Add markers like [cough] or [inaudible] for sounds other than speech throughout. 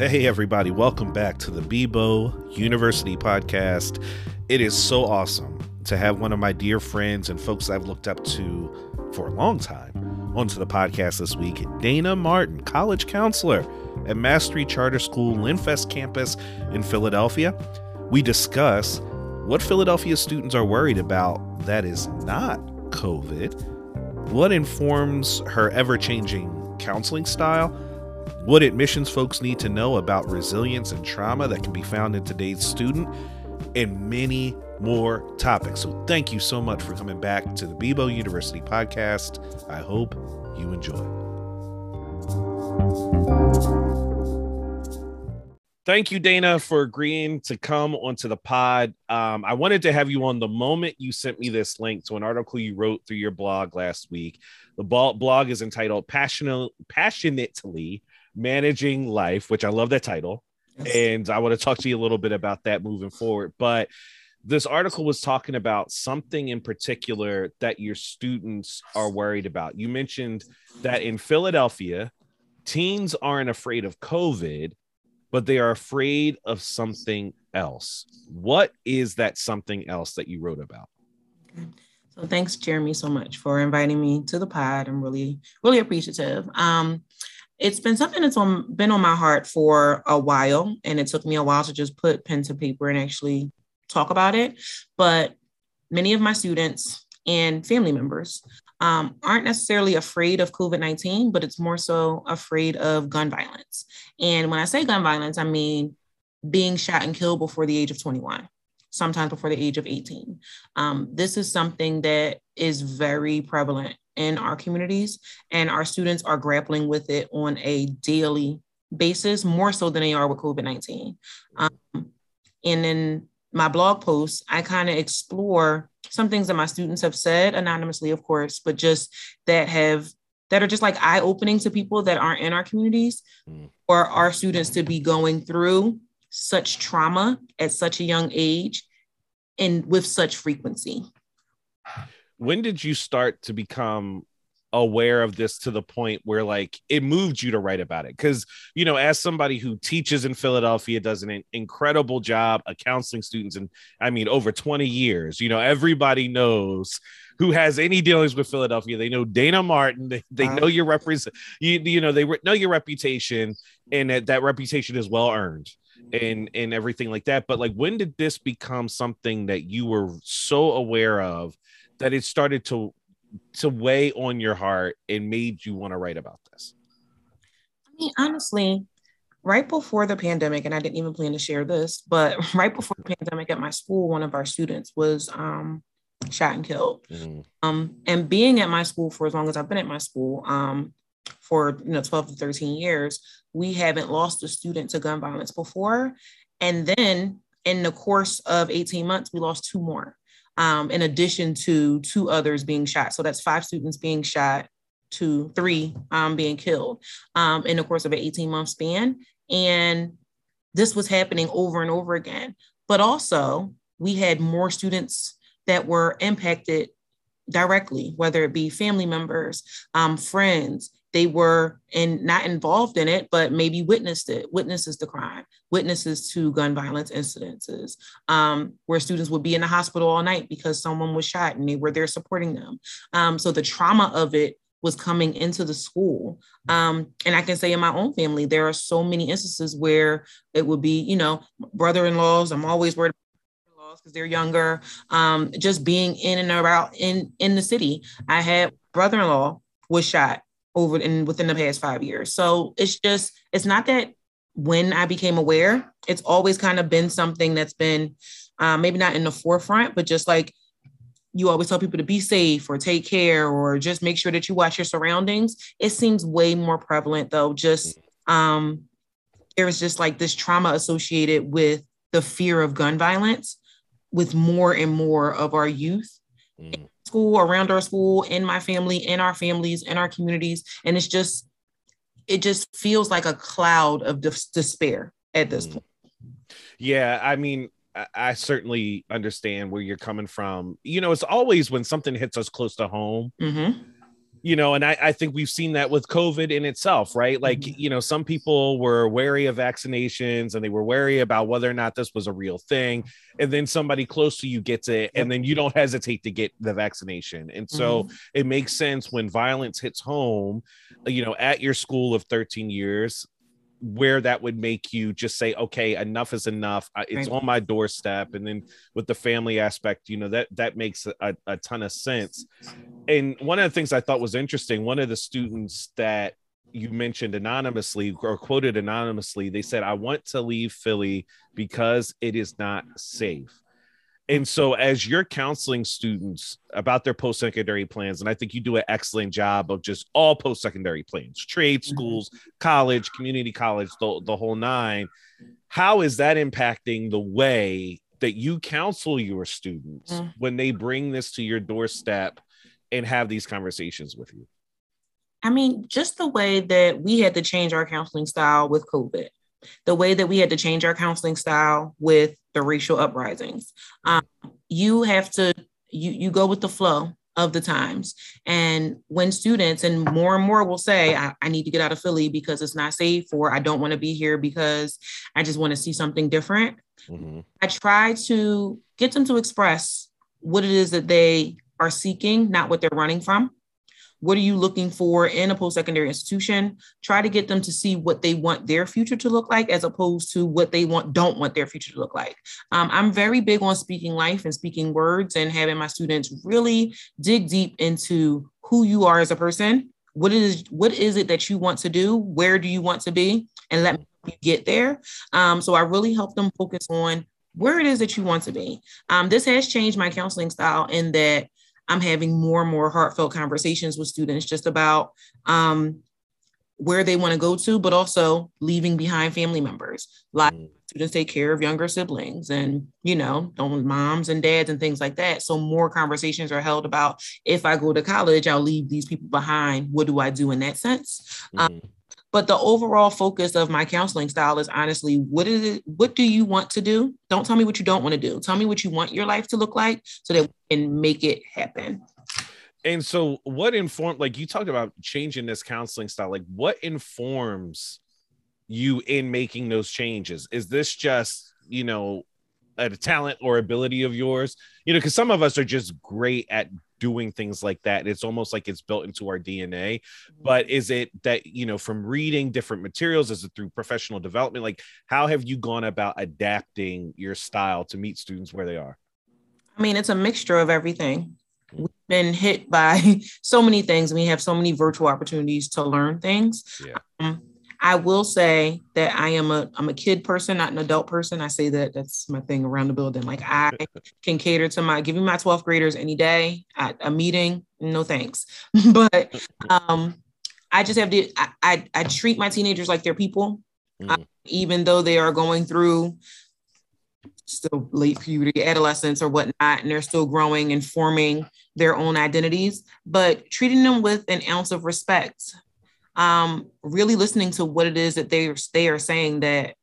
Hey, everybody, welcome back to the Bebo University podcast. It is so awesome to have one of my dear friends and folks I've looked up to for a long time onto the podcast this week. Dana Martin, college counselor at Mastery Charter School, Lenfest campus in Philadelphia. We discuss what Philadelphia students are worried about that is not COVID, what informs her ever changing counseling style what admissions folks need to know about resilience and trauma that can be found in today's student, and many more topics. So, thank you so much for coming back to the Bebo University podcast. I hope you enjoy. Thank you, Dana, for agreeing to come onto the pod. Um, I wanted to have you on the moment you sent me this link to an article you wrote through your blog last week. The blog is entitled Passionate, Passionately managing life, which I love that title. Yes. And I want to talk to you a little bit about that moving forward. But this article was talking about something in particular that your students are worried about. You mentioned that in Philadelphia, teens aren't afraid of COVID, but they are afraid of something else. What is that something else that you wrote about? So thanks, Jeremy, so much for inviting me to the pod. I'm really, really appreciative. Um, it's been something that's on been on my heart for a while and it took me a while to just put pen to paper and actually talk about it. But many of my students and family members um, aren't necessarily afraid of covid-19 but it's more so afraid of gun violence. And when i say gun violence i mean being shot and killed before the age of 21 sometimes before the age of 18 um, this is something that is very prevalent in our communities, and our students are grappling with it on a daily basis, more so than they are with COVID 19. Um, and in my blog posts, I kind of explore some things that my students have said anonymously, of course, but just that have that are just like eye opening to people that aren't in our communities mm. or our students to be going through such trauma at such a young age and with such frequency when did you start to become aware of this to the point where like it moved you to write about it? Because you know as somebody who teaches in philadelphia does an incredible job of counseling students and i mean over 20 years you know everybody knows who has any dealings with philadelphia. They know dana martin. They, they uh-huh. know your represent you, you know they re- know your reputation and that, that reputation is well earned and and everything like that. But like when did this become something that you were so aware of that it started to to weigh on your heart and made you want to write about this? I mean, honestly, right before the pandemic, and I didn't even plan to share this, but [laughs] right before the pandemic at my school, one of our students was um, shot and killed. Mm-hmm. Um, and being at my school for as long as I've been at my school, um, for you know 12 to 13 years, we haven't lost a student to gun violence before. And then in the course of 18 months, we lost two more um, in addition to two others being shot. So that's five students being shot, two, three um, being killed um, in the course of an 18 month span. And this was happening over and over again. But also, we had more students that were impacted directly, whether it be family members, um, friends, they were in not involved in it, but maybe witnessed it, witnesses the crime, witnesses to gun violence incidences, um, where students would be in the hospital all night because someone was shot and they were there supporting them. Um, so the trauma of it was coming into the school. Um, and I can say in my own family, there are so many instances where it would be, you know, brother-in-laws. I'm always worried about because they're younger. Um, just being in and around in in the city. I had brother-in-law was shot over in within the past five years. So it's just it's not that when I became aware, it's always kind of been something that's been uh, maybe not in the forefront, but just like you always tell people to be safe or take care or just make sure that you watch your surroundings. It seems way more prevalent though. Just um, there's just like this trauma associated with the fear of gun violence with more and more of our youth. Mm school, around our school, in my family, in our families, in our communities. And it's just, it just feels like a cloud of despair at this mm. point. Yeah. I mean, I certainly understand where you're coming from. You know, it's always when something hits us close to home. Mm-hmm. You know and I, I think we've seen that with covid in itself right like mm-hmm. you know some people were wary of vaccinations and they were wary about whether or not this was a real thing and then somebody close to you gets it and then you don't hesitate to get the vaccination and so mm-hmm. it makes sense when violence hits home you know at your school of 13 years where that would make you just say okay enough is enough. It's on my doorstep. And then with the family aspect you know that that makes a, a ton of sense. And one of the things i thought was interesting one of the students that you mentioned anonymously or quoted anonymously they said i want to leave philly because it is not safe and so, as you're counseling students about their post secondary plans, and I think you do an excellent job of just all post secondary plans, trade mm-hmm. schools, college, community college, the, the whole nine. How is that impacting the way that you counsel your students mm. when they bring this to your doorstep and have these conversations with you? I mean, just the way that we had to change our counseling style with COVID the way that we had to change our counseling style with the racial uprisings. Um, you have to you you go with the flow of the times. And when students and more and more will say, I, I need to get out of Philly because it's not safe, or I don't want to be here because I just want to see something different. Mm-hmm. I try to get them to express what it is that they are seeking, not what they're running from. What are you looking for in a post secondary institution? Try to get them to see what they want their future to look like as opposed to what they want, don't want their future to look like. Um, I'm very big on speaking life and speaking words and having my students really dig deep into who you are as a person. What is what is it that you want to do? Where do you want to be? And let me get there. Um, so I really help them focus on where it is that you want to be. Um, this has changed my counseling style in that I'm having more and more heartfelt conversations with students just about um, where they want to go to, but also leaving behind family members. A lot mm. of students take care of younger siblings and, you know, moms and dads and things like that. So more conversations are held about if I go to college, I'll leave these people behind. What do I do in that sense? Mm. Um, but the overall focus of my counseling style is honestly, what is it? What do you want to do? Don't tell me what you don't want to do. Tell me what you want your life to look like so that we can make it happen. And so, what informed, like you talked about changing this counseling style, like what informs you in making those changes? Is this just, you know, a talent or ability of yours? You know, because some of us are just great at doing things like that. It's almost like it's built into our DNA. Mm-hmm. But is it that, you know, from reading different materials, is it through professional development? Like, how have you gone about adapting your style to meet students where they are? I mean, it's a mixture of everything. Mm-hmm. We've been hit by [laughs] so many things. We have so many virtual opportunities to learn things. Yeah. Um, I will say that I am a I'm a kid person, not an adult person. I say that that's my thing around the building. Like I [laughs] can cater to my give me my 12th graders any day at a meeting. No thanks. [laughs] but [laughs] um I just have to I, I, I treat my teenagers like they're people, mm. uh, even though they are going through still late puberty, adolescence, or whatnot, and they're still growing and forming their own identities, but treating them with an ounce of respect um, really listening to what it is that they are, they are saying that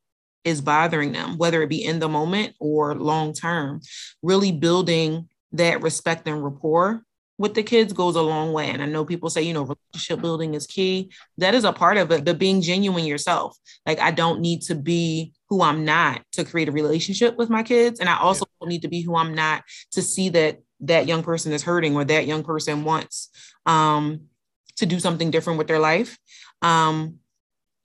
is bothering them, whether it be in the moment or long term, really building that respect and rapport with the kids goes a long way. And I know people say, you know, relationship building is key. That is a part of it, but being genuine yourself. Like, I don't need to be who I'm not to create a relationship with my kids. And I also yeah. don't need to be who I'm not to see that that young person is hurting or that young person wants um, to do something different with their life. Um,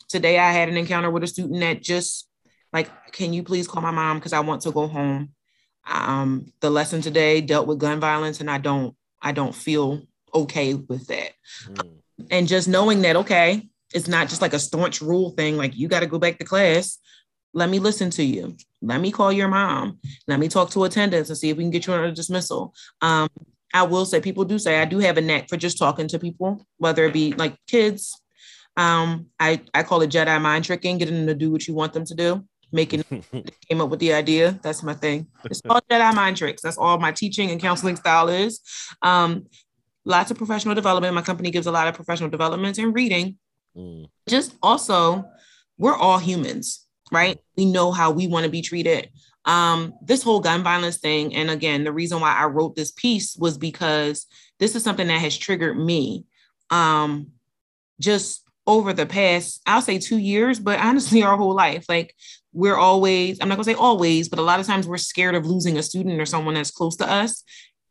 today I had an encounter with a student that just like, can you please call my mom because I want to go home. Um, the lesson today dealt with gun violence, and I don't, I don't feel okay with that. Mm. And just knowing that, okay, it's not just like a staunch rule thing, like you got to go back to class. Let me listen to you. Let me call your mom. Let me talk to attendance and see if we can get you on a dismissal. Um, I will say people do say I do have a knack for just talking to people, whether it be like kids. Um, I, I call it Jedi mind tricking, getting them to do what you want them to do, making [laughs] came up with the idea. That's my thing. It's all Jedi mind tricks. That's all my teaching and counseling style is. Um, lots of professional development. My company gives a lot of professional development and reading. Mm. Just also, we're all humans, right? We know how we want to be treated um, this whole gun violence thing, and again, the reason why I wrote this piece was because this is something that has triggered me. um, just over the past, I'll say two years, but honestly, our whole life. Like we're always, I'm not gonna say always, but a lot of times we're scared of losing a student or someone that's close to us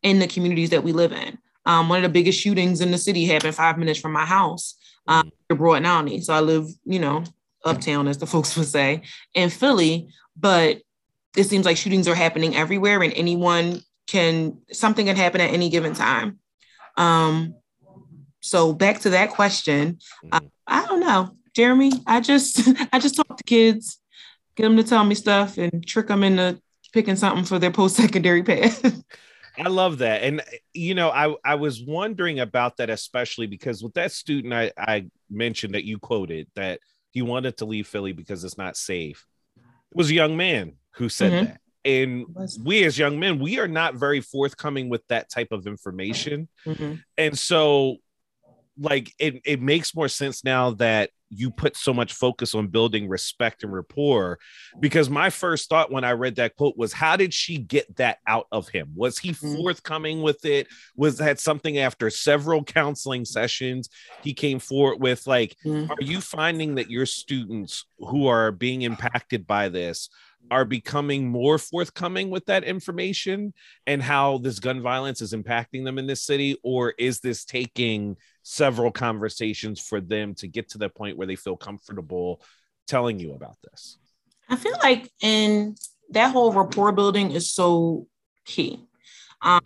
in the communities that we live in. Um, one of the biggest shootings in the city happened five minutes from my house um, in Broad County. So I live, you know, uptown, as the [laughs] folks would say, in Philly. But it seems like shootings are happening everywhere, and anyone can something can happen at any given time. Um, so back to that question, uh, I don't know, Jeremy. I just [laughs] I just talk to kids, get them to tell me stuff, and trick them into picking something for their post secondary [laughs] path. I love that. And you know, I I was wondering about that especially because with that student I I mentioned that you quoted that he wanted to leave Philly because it's not safe. It was a young man who said mm-hmm. that. And we as young men, we are not very forthcoming with that type of information. Mm-hmm. And so like it, it makes more sense now that you put so much focus on building respect and rapport. Because my first thought when i read that quote was how did she get that out of him? Was he mm-hmm. forthcoming with it? Was that something after several counseling sessions he came forward with? Like mm-hmm. are you finding that your students who are being impacted by this are becoming more forthcoming with that information and how this gun violence is impacting them in this city? Or is this taking several conversations for them to get to the point where they feel comfortable telling you about this. I feel like in that whole rapport building is so key. Um,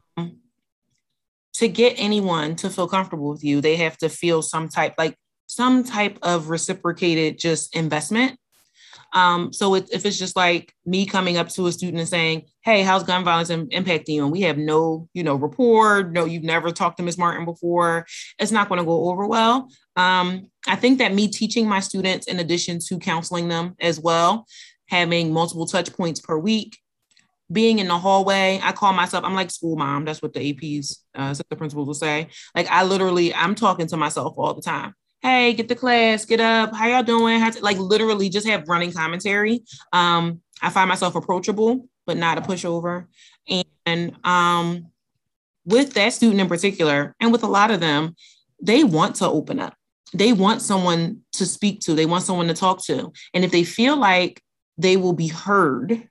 to get anyone to feel comfortable with you they have to feel some type like some type of reciprocated just investment um, so it, if it's just like me coming up to a student and saying, "Hey, how's gun violence impacting you?" and we have no, you know, rapport, no, you've never talked to Ms. Martin before, it's not going to go over well. Um, I think that me teaching my students, in addition to counseling them as well, having multiple touch points per week, being in the hallway, I call myself, I'm like school mom. That's what the APs, uh, the principals will say. Like I literally, I'm talking to myself all the time hey, get the class, get up, how y'all doing? Like literally just have running commentary. Um, I find myself approachable, but not a pushover. And um, with that student in particular, and with a lot of them, they want to open up. They want someone to speak to, they want someone to talk to. And if they feel like they will be heard,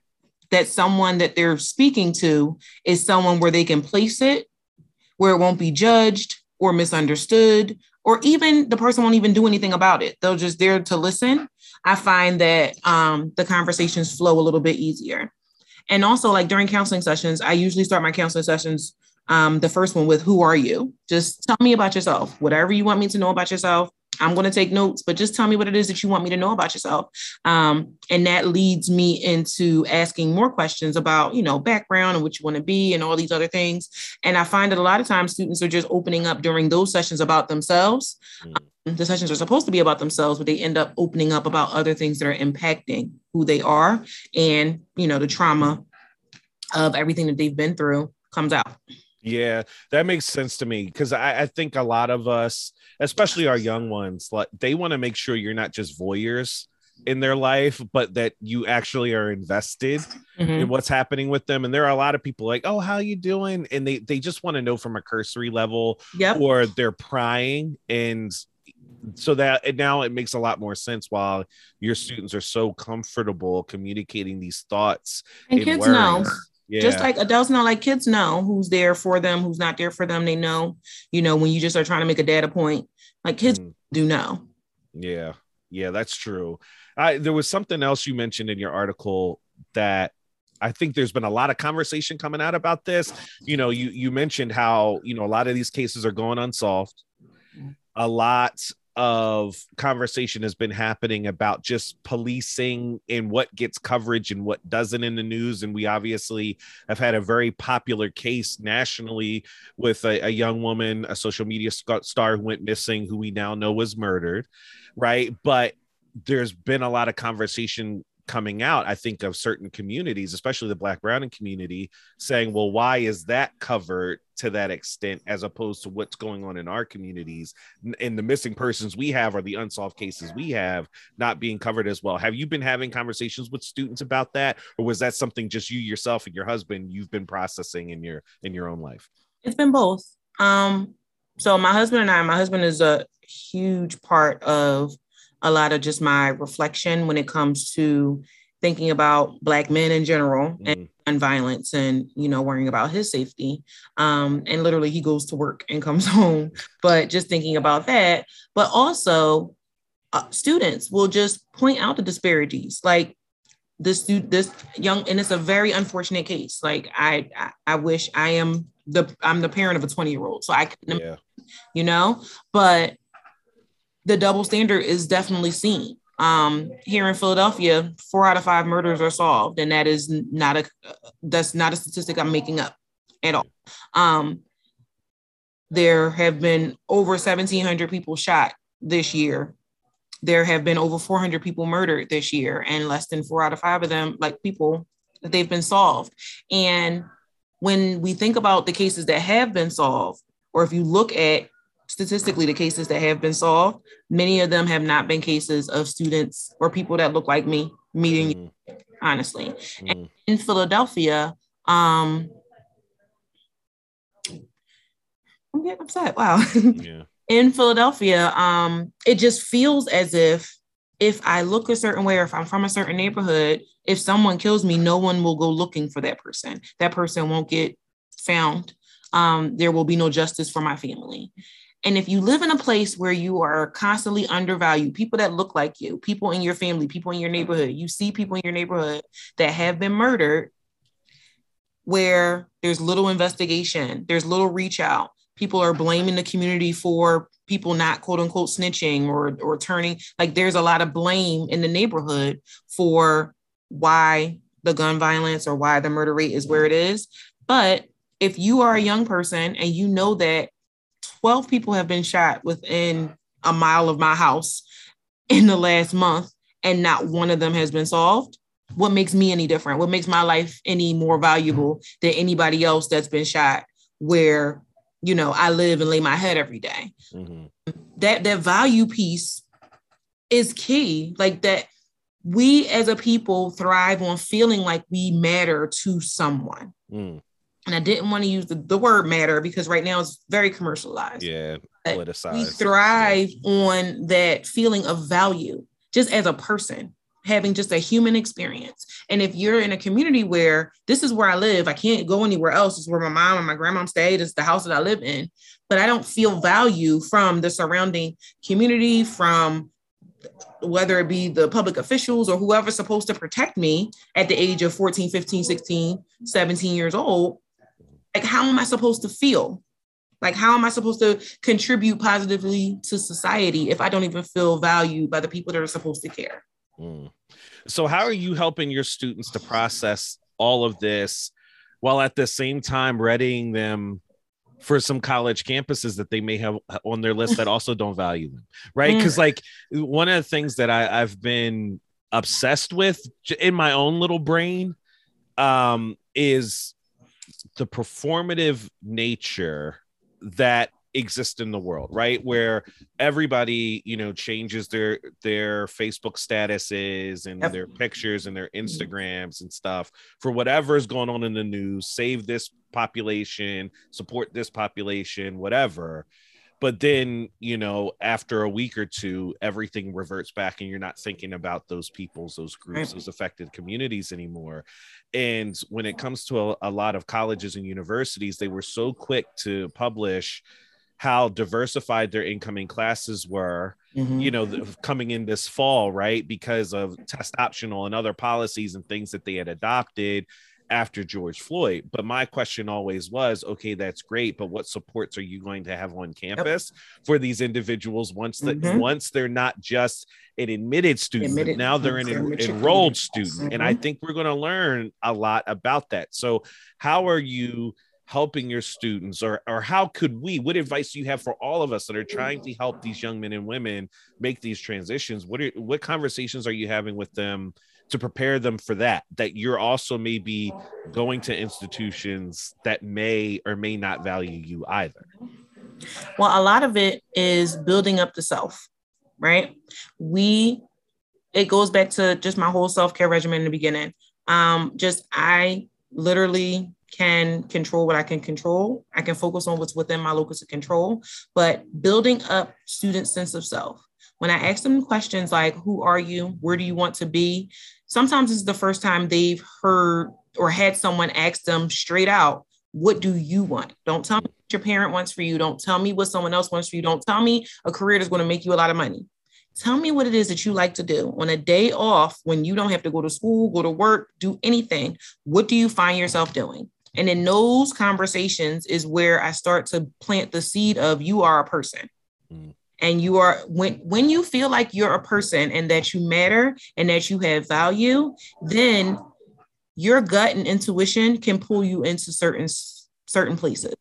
that someone that they're speaking to is someone where they can place it, where it won't be judged or misunderstood or even the person won't even do anything about it. They'll just there to listen. I find that um, the conversations flow a little bit easier. And also, like during counseling sessions, I usually start my counseling sessions, um, the first one with Who are you? Just tell me about yourself, whatever you want me to know about yourself. I'm going to take notes, but just tell me what it is that you want me to know about yourself. Um, and that leads me into asking more questions about, you know, background and what you want to be and all these other things. And I find that a lot of times students are just opening up during those sessions about themselves. Mm. Um, the sessions are supposed to be about themselves, but they end up opening up about other things that are impacting who they are and, you know, the trauma of everything that they've been through comes out. Yeah, that makes sense to me because I, I, think a lot of us, especially our young ones, like they want to make sure you're not just voyeurs in their life, but that you actually are invested mm-hmm. in what's happening with them. And there are a lot of people like, "Oh, how you doing?" And they they just want to know from a cursory level, yep. or they're prying and so that now it makes a lot more sense while your students are so comfortable communicating these thoughts and kids know yeah. Just like adults know, like kids know who's there for them, who's not there for them. They know, you know, when you just are trying to make a data point, like kids mm. do know. Yeah. Yeah, that's true. I, there was something else you mentioned in your article that I think there's been a lot of conversation coming out about this. You know, you you mentioned how, you know, a lot of these cases are going unsolved. Mm. A lot of conversation has been happening about just policing and what gets coverage and what doesn't in the news. And we obviously have had a very popular case nationally with a, a young woman, a social media star who went missing, who we now know was murdered, right? But there's been a lot of conversation coming out, I think, of certain communities, especially the Black Browning community, saying, well, why is that covered to that extent as opposed to what's going on in our communities? And the missing persons we have or the unsolved cases we have not being covered as well. Have you been having conversations with students about that? Or was that something just you yourself and your husband you've been processing in your in your own life? It's been both. Um so my husband and I, my husband is a huge part of a lot of just my reflection when it comes to thinking about black men in general mm. and, and violence and you know worrying about his safety. Um, and literally he goes to work and comes [laughs] home but just thinking about that. But also uh, students will just point out the disparities. Like this this young and it's a very unfortunate case. Like I, I i, wish i am the i'm the parent of a 20 year old so i can yeah. you know? But the double standard is definitely seen. Um here in philadelphia four out of five murders are solved and that is not a that's not a statistic i'm making up at all. Um there have been over 1700 people shot this year. There have been over 400 people murdered this year and less than four out of five of them like people they've been solved. And when we think about the cases that have been solved or if you look at statistically the cases that have been solved many of them have not been cases of students or people that look like me meeting mm. you honestly mm. in philadelphia um i'm getting upset wow [laughs] yeah in Philadelphia, um, it just feels as if if I look a certain way or if I'm from a certain neighborhood, if someone kills me, no one will go looking for that person. That person won't get found. Um, there will be no justice for my family. And if you live in a place where you are constantly undervalued, people that look like you, people in your family, people in your neighborhood, you see people in your neighborhood that have been murdered, where there's little investigation, there's little reach out, people are blaming the community for people not quote unquote snitching or or turning like there's a lot of blame in the neighborhood for why the gun violence or why the murder rate is where it is. But if you are a young person and you know that 12 people have been shot within a mile of my house in the last month and not one of them has been solved what makes me any different what makes my life any more valuable than anybody else that's been shot where you know, I live and lay my head every day. Mm-hmm. That that value piece is key. Like that we as a people thrive on feeling like we matter to someone. Mm. And I didn't want to use the, the word matter because right now it's very commercialized. Yeah. Politicized. We thrive yeah. on that feeling of value just as a person having just a human experience. And if you're in a community where this is where I live, I can't go anywhere else. It's where my mom and my grandma stayed. It's the house that I live in, but I don't feel value from the surrounding community, from whether it be the public officials or whoever's supposed to protect me at the age of 14, 15, 16, 17 years old. Like, how am I supposed to feel? Like, how am I supposed to contribute positively to society if I don't even feel valued by the people that are supposed to care? Mm. So, how are you helping your students to process all of this while at the same time readying them for some college campuses that they may have on their list that also don't value them? Right. Because, mm. like, one of the things that I, I've been obsessed with in my own little brain um, is the performative nature that exist in the world right? Where everybody you know changes their their facebook statuses and yep. their pictures and their mm-hmm. instagrams and stuff for whatever is going on in the news save this population support this population whatever but then you know after a week or two everything reverts back and you're not thinking about those peoples those groups those affected communities anymore. And when it comes to a, a lot of colleges and universities they were so quick to publish how diversified their incoming classes were mm-hmm. you know coming in this fall right because of test optional and other policies and things that they had adopted after George Floyd. But my question always was, okay, that's great, but what supports are you going to have on campus yep. for these individuals once that mm-hmm. once they're not just an admitted student, admitted, now they're an en- enrolled student, mm-hmm. and I mm-hmm. think we're going to learn a lot about that. So, how are you? helping your students or or how could we what advice do you have for all of us that are trying to help these young men and women make these transitions what are what conversations are you having with them to prepare them for that that you're also maybe going to institutions that may or may not value you either well a lot of it is building up the self right we it goes back to just my whole self-care regimen in the beginning um just i literally can control what I can control. I can focus on what's within my locus of control, but building up students' sense of self. When I ask them questions like, Who are you? Where do you want to be? Sometimes it's the first time they've heard or had someone ask them straight out, What do you want? Don't tell me what your parent wants for you. Don't tell me what someone else wants for you. Don't tell me a career that's going to make you a lot of money. Tell me what it is that you like to do on a day off when you don't have to go to school, go to work, do anything. What do you find yourself doing? And in those conversations is where I start to plant the seed of you are a person. Mm. And you are when when you feel like you're a person and that you matter and that you have value, then your gut and intuition can pull you into certain certain places.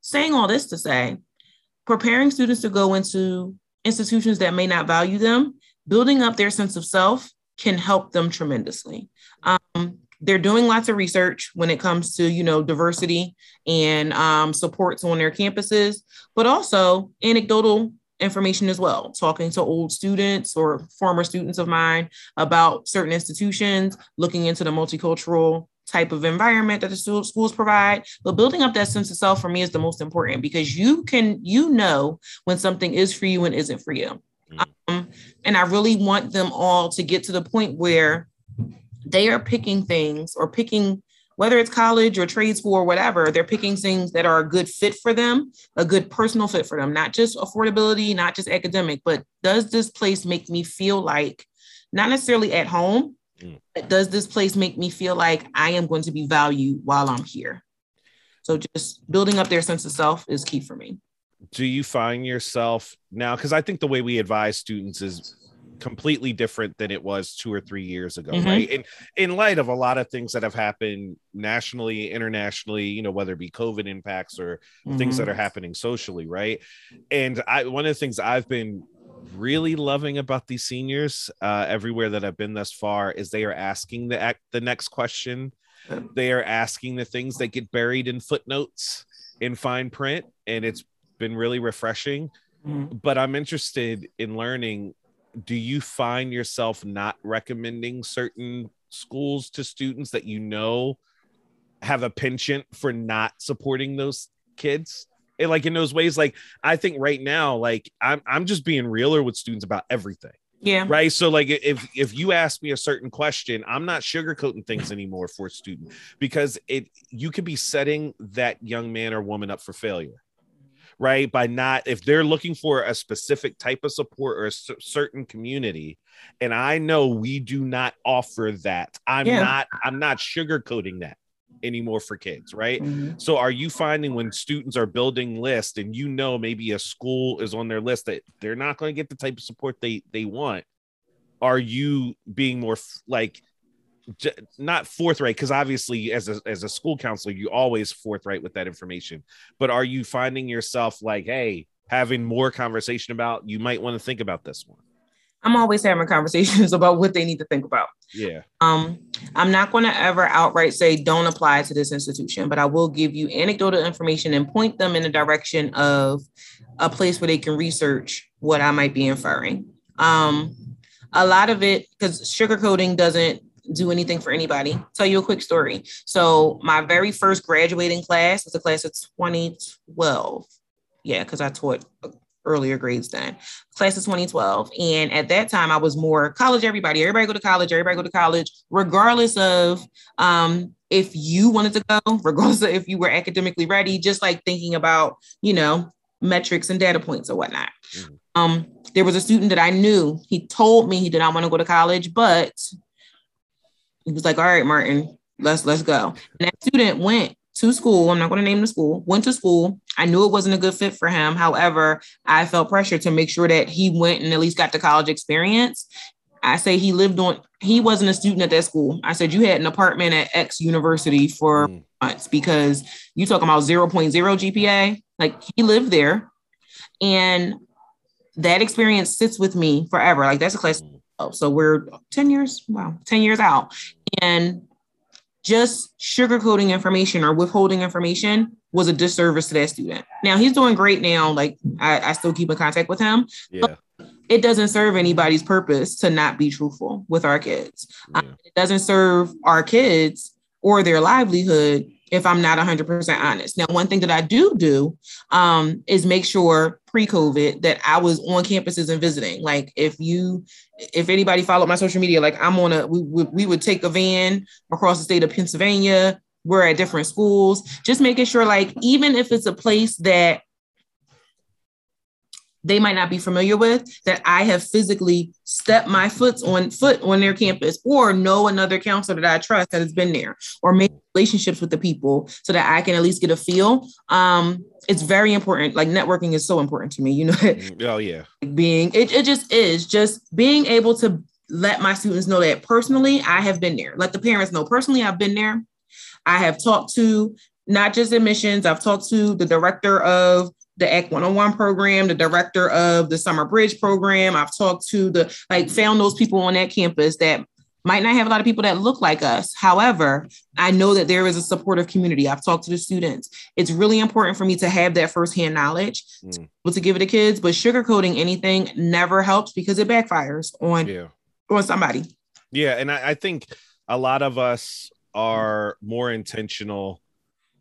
Saying all this to say, preparing students to go into institutions that may not value them, building up their sense of self can help them tremendously. Um, they're doing lots of research when it comes to you know diversity and um, supports on their campuses, but also anecdotal information as well. Talking to old students or former students of mine about certain institutions, looking into the multicultural type of environment that the schools provide but building up that sense of self for me is the most important because you can you know when something is for you and isn't for you mm. um, and i really want them all to get to the point where they are picking things or picking whether it's college or trade school or whatever they're picking things that are a good fit for them a good personal fit for them not just affordability not just academic but does this place make me feel like not necessarily at home Mm. Does this place make me feel like I am going to be valued while I'm here? So just building up their sense of self is key for me. Do you find yourself now? Because I think the way we advise students is completely different than it was two or three years ago, mm-hmm. right? And in light of a lot of things that have happened nationally, internationally, you know, whether it be COVID impacts or mm-hmm. things that mm-hmm. are happening socially, right? And I one of the things I've been really loving about these seniors uh, everywhere that I've been thus far is they are asking the the next question. They are asking the things that get buried in footnotes in fine print, and it's been really refreshing. Mm-hmm. But I'm interested in learning. Do you find yourself not recommending certain schools to students that you know have a penchant for not supporting those kids? like in those ways like i think right now like i'm i'm just being realer with students about everything. Yeah. Right? So like if if you ask me a certain question i'm not sugarcoating things anymore for a student because it you could be setting that young man or woman up for failure right by not if they're looking for a specific type of support or a c- certain community and i know we do not offer that i'm yeah. not i'm not sugarcoating that anymore for kids, right? Mm-hmm. So are you finding when students are building lists and you know maybe a school is on their list that they're not going to get the type of support they they want? Are you being more f- like not forthright because obviously as a as a school counselor you always forthright with that information, but are you finding yourself like hey having more conversation about you might want to think about this one? I'm always having conversations [laughs] about what they need to think about. Yeah. Um, I'm not going to ever outright say don't apply to this institution, but I will give you anecdotal information and point them in the direction of a place where they can research what I might be inferring. Um, a lot of it, because sugarcoating doesn't do anything for anybody. Tell you a quick story. So my very first graduating class was a class of 2012. Yeah, because I taught earlier grades then, class of 2012. And at that time, I was more college, everybody, everybody go to college, everybody go to college, regardless of um, if you wanted to go, [laughs] regardless of if you were academically ready, just like thinking about, you know, metrics and data points or whatnot. Mm-hmm. Um, there was a student that I knew, he told me he did not want to go to college, but he was like, all right, Martin, let's let's go. And that student went to school. I'm not going to name the school. Went to school. I knew it wasn't a good fit for him. However, I felt pressure to make sure that he went and at least got the college experience. I say he lived on, he wasn't a student at that school. I said, you had an apartment at X university for mm. months because you talking about 0.0 GPA. Like he lived there. And that experience sits with me forever. Like that's a class. Oh, so we're 10 years, wow, 10 years out. And just sugarcoating information or withholding information was a disservice to that student. Now he's doing great now. Like I, I still keep in contact with him. Yeah. it doesn't serve anybody's purpose to not be truthful with our kids. Yeah. Um, it doesn't serve our kids or their livelihood if I'm not 100% honest. Now, one thing that I do do um, is make sure pre-COVID that I was on campuses and visiting. Like if you, if anybody followed my social media, like I'm on a, we, we, we would take a van across the state of Pennsylvania. We're at different schools, just making sure like, even if it's a place that they might not be familiar with that I have physically stepped my foot on foot on their campus or know another counselor that I trust that has been there or make relationships with the people so that I can at least get a feel. Um, it's very important. Like networking is so important to me, you know. [laughs] Mm, oh yeah. Being it, it just is just being able to let my students know that personally I have been there. Let the parents know personally I've been there. I have talked to not just admissions, I've talked to the director of the ACT 101 program, the director of the Summer Bridge program. I've talked to the, like, found those people on that campus that might not have a lot of people that look like us. However, I know that there is a supportive community. I've talked to the students. It's really important for me to have that firsthand knowledge mm. to, to give it to kids, but sugarcoating anything never helps because it backfires on, yeah. on somebody. Yeah. And I, I think a lot of us are more intentional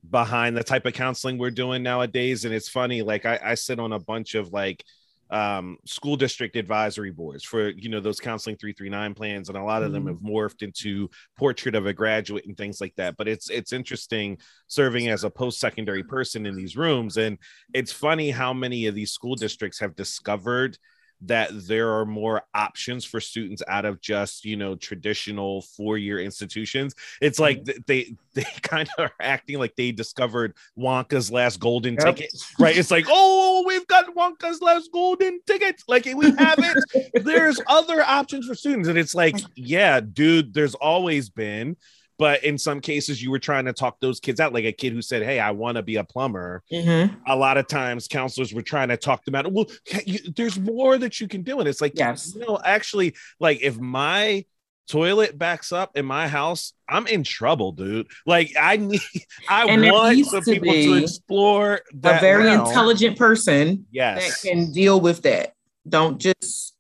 behind the type of counseling we're doing nowadays. And it's funny, like I, I sit on a bunch of like um, school district advisory boards for you know those counseling 339 plans and a lot of them mm-hmm. have morphed into portrait of a graduate and things like that but it's it's interesting serving as a post-secondary person in these rooms and it's funny how many of these school districts have discovered that there are more options for students out of just you know traditional four-year institutions. It's like mm-hmm. they [laughs] they kind of are acting like they discovered wonka's last golden yep. ticket right? It's like oh we've got wonka's last golden ticket. Like we have it. [laughs] There's other options for students. And it's like yeah dude there's always been but in some cases you were trying to talk those kids out like a kid who said hey i want to be a plumber. Mm-hmm. a lot of times counselors were trying to talk them out. Well you, there's more that you can do and it's like yes. you know actually like if my toilet backs up in my house i'm in trouble dude. Like i need [laughs] i and want some people to explore a very realm. intelligent person yes. that can deal with that don't just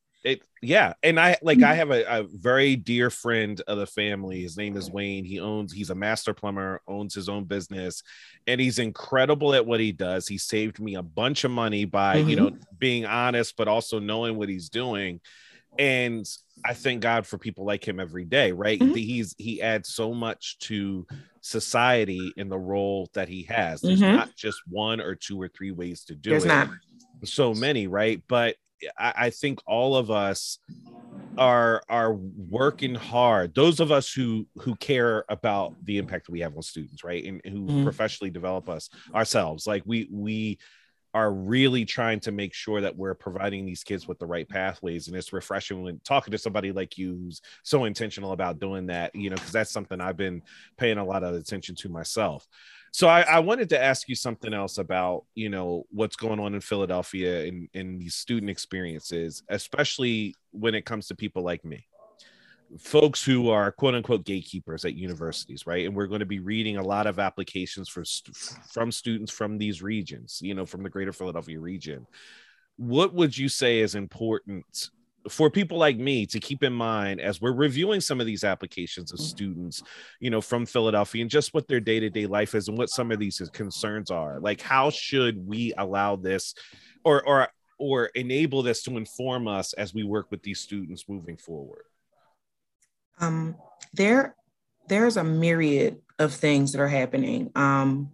yeah and i like i have a, a, very dear friend of the family his name is wayne he owns he's a master plumber owns his own business and he's incredible at what he does he saved me a bunch of money by mm-hmm. you know being honest but also knowing what he's doing and i thank god for people like him every day right mm-hmm. he's he adds so much to society in the role that he has there's mm-hmm. not just one or two or three ways to do there's it not so many right but I, I think all of us are are working hard. Those of us who who care about the impact we have on students right and who mm-hmm. professionally develop us ourselves like we we are really trying to make sure that we're providing these kids with the right pathways. And it's refreshing when talking to somebody like you who's so intentional about doing that you know because that's something i've been paying a lot of attention to myself so I, I, wanted to ask you something else about you know what's going on in Philadelphia and in these student experiences, especially when it comes to people like me, folks who are quote unquote gatekeepers at universities, right? And we're going to be reading a lot of applications for from students from these regions, you know, from the Greater Philadelphia region. What would you say is important for people like me to keep in mind as we're reviewing some of these applications of mm-hmm. students you know from philadelphia and just what their day-to-day life is and what some of these concerns are like how should we allow this or or or enable this to inform us as we work with these students moving forward um there there's a myriad of things that are happening um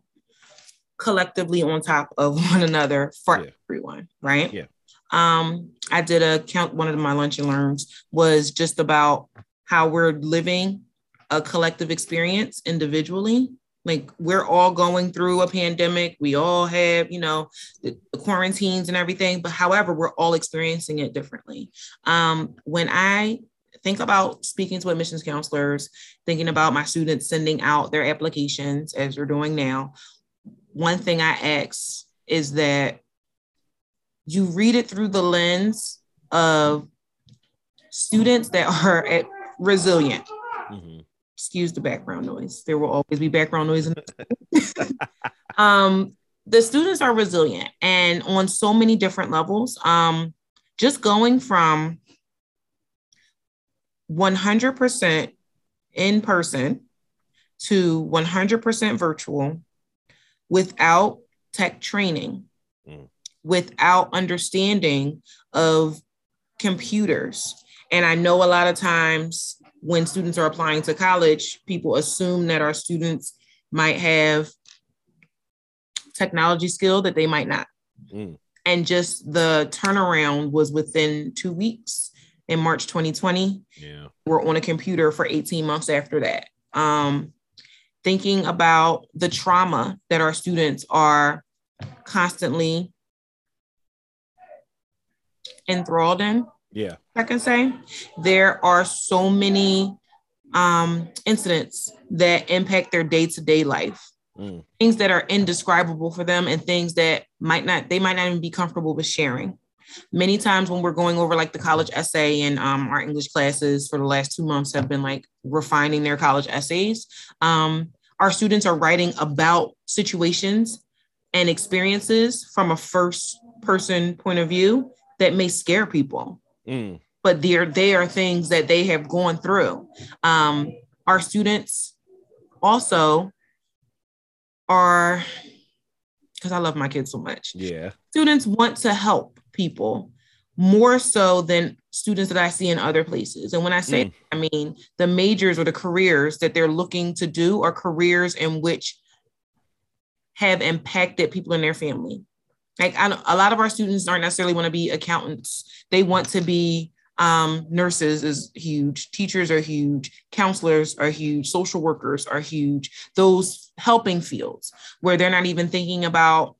collectively on top of [laughs] one another for yeah. everyone right yeah um, I did a count, one of my lunch and learns was just about how we're living a collective experience individually. Like we're all going through a pandemic. We all have, you know, the, the quarantines and everything, but however, we're all experiencing it differently. Um, when I think about speaking to admissions counselors, thinking about my students sending out their applications as we're doing now, one thing I ask is that you read it through the lens of students that are at, resilient. Mm-hmm. Excuse the background noise. There will always be background noise. In [laughs] um, the students are resilient and on so many different levels. Um, just going from 100% in person to 100% virtual without tech training. Without understanding of computers. And I know a lot of times when students are applying to college, people assume that our students might have technology skill that they might not. Mm. And just the turnaround was within two weeks in March 2020. Yeah. We're on a computer for 18 months after that. Um, thinking about the trauma that our students are constantly enthralled in. Yeah. I can say there are so many um, incidents that impact their day to day life. Mm. Things that are indescribable for them and things that might not, they might not even be comfortable with sharing. Many times when we're going over like the college essay and um, our English classes for the last two months have been like refining their college essays. Um, our students are writing about situations and experiences from a first person point of view that may scare people. Mm. But they're they are things that they have gone through. Um, our students also are because I love my kids so much. Yeah. Students want to help people more so than students that I see in other places. And when I say, mm. I mean the majors or the careers that they're looking to do are careers in which have impacted people in their family. Like I, a lot of our students aren't necessarily want to be accountants. They want to be um, nurses is huge. Teachers are huge. Counselors are huge. Social workers are huge. Those helping fields where they're not even thinking about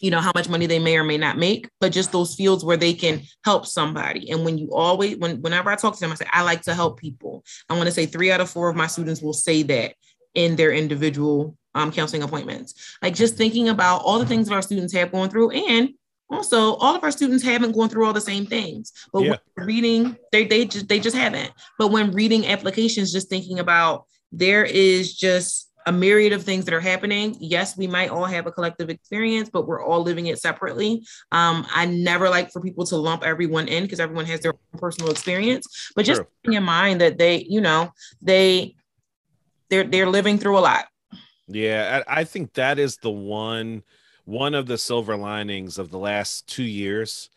you know how much money they may or may not make but just those fields where they can help somebody and when you always when whenever i talk to them i say i like to help people i want to say three out of four of my students will say that in their individual um, counseling appointments. Like just thinking about all the things that our students have gone through and also all of our students haven't gone through all the same things. But yeah. reading they, they just they just haven't. But when reading applications just thinking about there is just a myriad of things that are happening. Yes we might all have a collective experience but we're all living it separately. Um, i never like for people to lump everyone in because everyone has their own personal experience. But just keeping in mind that they you know they they're they're living through a lot yeah, I, I think that is the one one of the silver linings of the last two years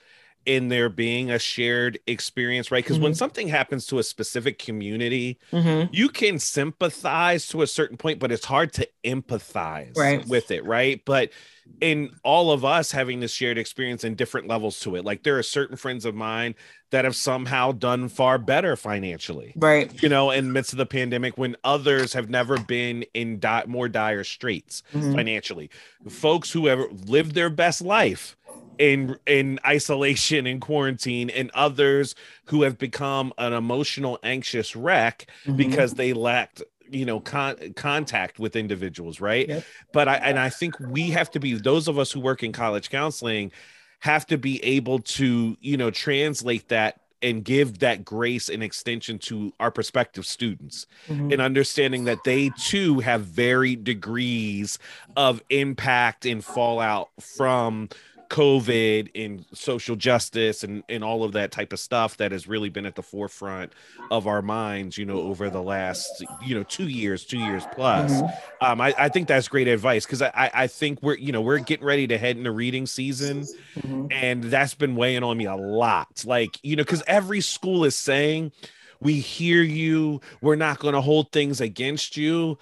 in there being a shared experience, right? Because mm-hmm. when something happens to a specific community, mm-hmm. you can sympathize to a certain point, but it's hard to empathize right. with it, right? But in all of us having this shared experience and different levels to it, like there are certain friends of mine that have somehow done far better financially, right? You know, in the midst of the pandemic, when others have never been in di- more dire straits mm-hmm. financially, folks who have lived their best life in in isolation and quarantine and others who have become an emotional anxious wreck mm-hmm. because they lacked you know con- contact with individuals right yep. but i and i think we have to be those of us who work in college counseling have to be able to you know translate that and give that grace and extension to our prospective students mm-hmm. and understanding that they too have varied degrees of impact and fallout from COVID and social justice and, and all of that type of stuff that has really been at the forefront of our minds, you know, over the last, you know, two years, two years plus. Mm-hmm. Um, I, I think that's great advice because I, I think we're, you know, we're getting ready to head into reading season mm-hmm. and that's been weighing on me a lot. Like, you know, because every school is saying, we hear you, we're not going to hold things against you.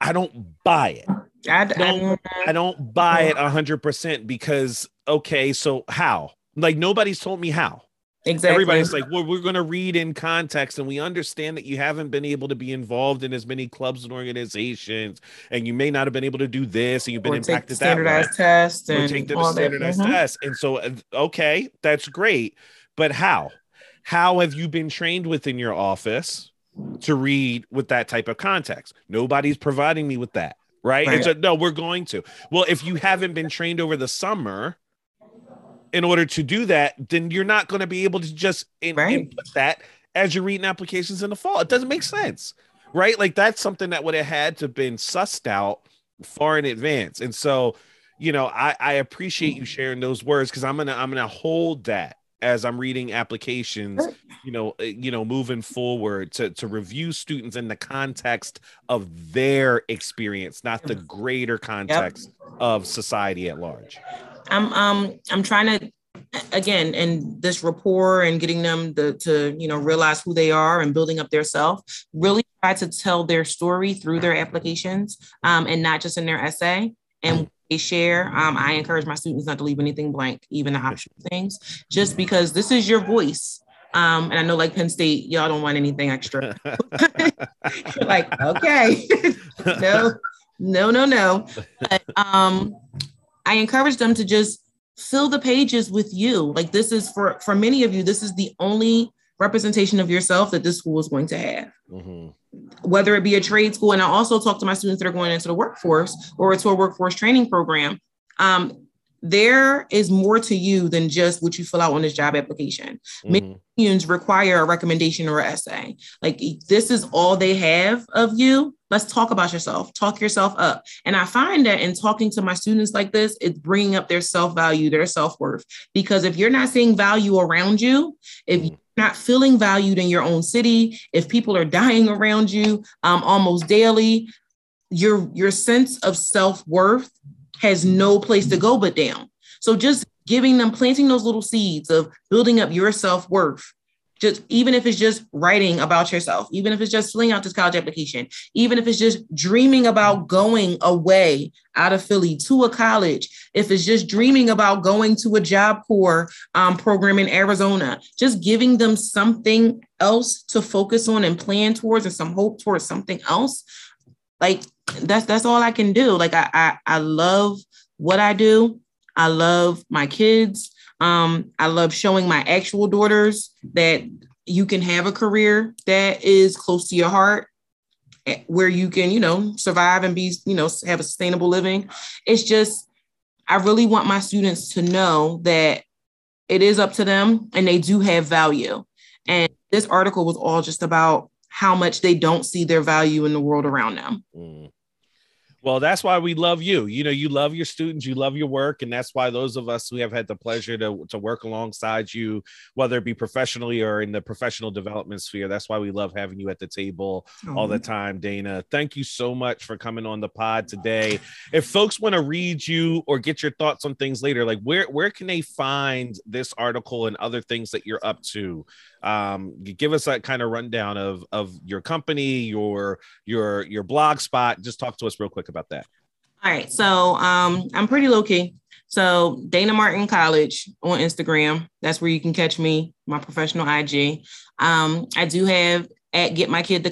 I don't buy it. I, don't, I don't buy it hundred percent because okay, so how? Like nobody's told me how. Exactly. Everybody's like, well, we're going to read in context, and we understand that you haven't been able to be involved in as many clubs and organizations, and you may not have been able to do this, and you've been or impacted take the standardized test and take the standardized mm-hmm. test. And so, uh, okay, that's great, but how? How have you been trained within your office to read with that type of context? Nobody's providing me with that right? right. And so, no, we're going to. Well, if you haven't been trained over the summer in order to do that, then you're not going to be able to just in, right. input that as you're reading applications in the fall. It doesn't make sense, right? Like that's something that would have had to have been sussed out far in advance. And so, you know, I, I appreciate you sharing those words because I'm gonna I'm gonna hold that as I'm reading applications, you know, uh, you know, moving forward to to review students in the context of their experience, not the greater context yep. of society at large. I'm um I'm trying to again and this rapport and getting them the, to you know realize who they are and building up their self really try to tell their story through their applications um, and not just in their essay and share um, i encourage my students not to leave anything blank even the optional things just because this is your voice um, and I know like Penn State, y'all don't want anything extra. [laughs] [laughs] like, okay, [laughs] no, no, no, no. But, um, I encourage them to just fill the pages with you. Like this is for for many of you, this is the only representation of yourself that this school is going to have. Mm-hmm. Whether it be a trade school, and I also talk to my students that are going into the workforce or to a workforce training program. Um, there is more to you than just what you fill out on this job application. Mm-hmm. Many unions require a recommendation or essay. Like this is all they have of you. Let's talk about yourself. Talk yourself up. And I find that in talking to my students like this, it's bringing up their self value, their self worth. Because if you're not seeing value around you, if you're not feeling valued in your own city, if people are dying around you um, almost daily, your your sense of self worth has no place to go but down. So just giving them, planting those little seeds of building up your self worth. Just even if it's just writing about yourself, even if it's just filling out this college application, even if it's just dreaming about going away out of Philly to a college, if it's just dreaming about going to a Job Corps um, program in Arizona, just giving them something else to focus on and plan towards, and some hope towards something else. Like that's that's all I can do. Like I I, I love what I do. I love my kids. Um, I love showing my actual daughters that you can have a career that is close to your heart eh, where you can, you know, survive and be, you know, have a sustainable living. It's just, I really want my students to know that it is up to them and they do have value. And this article was all just about how much they don't see their value in the world around them. Mm. Well, that's why we love you. You know, you love your students, you love your work, and that's why those of us who have had the pleasure to, to work alongside you, whether it be professionally or in the professional development sphere, that's why we love having you at the table all the time, Dana. Thank you so much for coming on the pod today. If folks want to read you or get your thoughts on things later, like where where can they find this article and other things that you're up to? Um, give us that kind of rundown of of your company your your your blog spot. Just talk to us real quick about that. All right so um, i'm pretty low key so dana martin college on instagram. That's where you can catch me my professional ig um, i do have at get my kid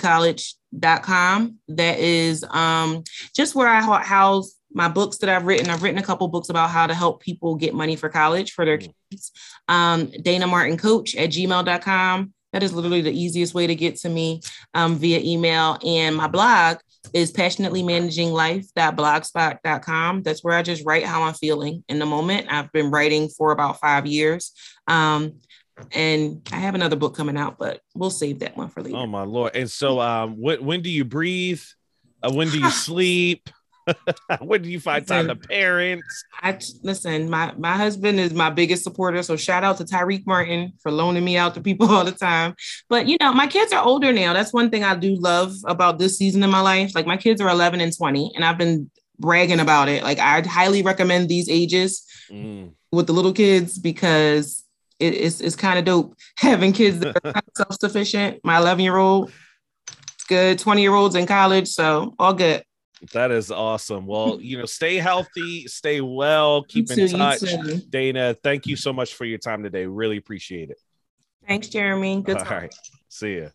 that is um, just where i house my books that I've written. I've written a couple books about how to help people get money for college for their mm. kids. Um, Dana Martin Coach at gmail.com. That is literally the easiest way to get to me um, via email. And my blog is passionately managing life.blogspot.com. That's where I just write how I'm feeling in the moment. I've been writing for about five years. Um, and I have another book coming out, but we'll save that one for later. Oh my lord! And so, um, when when do you breathe? Uh, when do you [sighs] sleep? [laughs] when do you find time to parents? I listen. My my husband is my biggest supporter, so shout out to Tyreek Martin for loaning me out to people [laughs] all the time. But you know, my kids are older now. That's one thing I do love about this season in my life. Like my kids are 11 and 20, and I've been bragging about it. Like I'd highly recommend these ages mm. with the little kids because it, it's it's kind of dope [laughs] having kids that are self sufficient. My 11 year old, good. 20 year olds in college, so all good. That is awesome. Well, [laughs] you know, stay healthy, stay well, keep in touch. Dana, thank you so much for your time today. Really appreciate it. Thanks, Jeremy. Good. All right. See ya.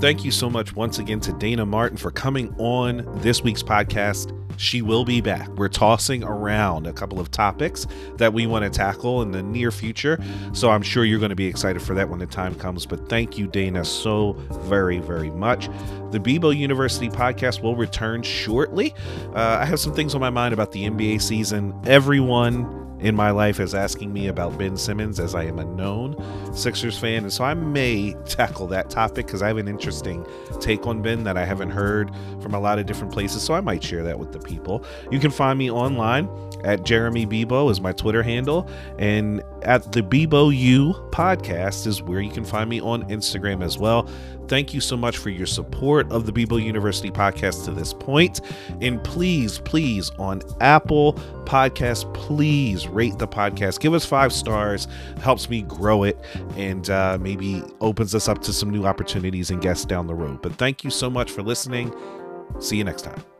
Thank you so much once again to Dana Martin for coming on this week's podcast she will be back. We're tossing around a couple of topics that we want to tackle in the near future. So I'm sure you're going to be excited for that when the time comes. But thank you, Dana, so very, very much. The Bebo University podcast will return shortly. Uh, I have some things on my mind about the NBA season. Everyone in my life is asking me about Ben Simmons as I am a known Sixers fan, and so I may tackle that topic because I have an interesting take on Ben that I haven't heard from a lot of different places. So I might share that with the people. You can find me online at Jeremy Bebo is my Twitter handle, and at the Bebo U podcast is where you can find me on Instagram as well. Thank you so much for your support of the Bebo University podcast to this point. And please, please, on Apple Podcast, please rate the podcast. Give us five stars, helps me grow it, and uh, maybe opens us up to some new opportunities and guests down the road. But thank you so much for listening. See you next time.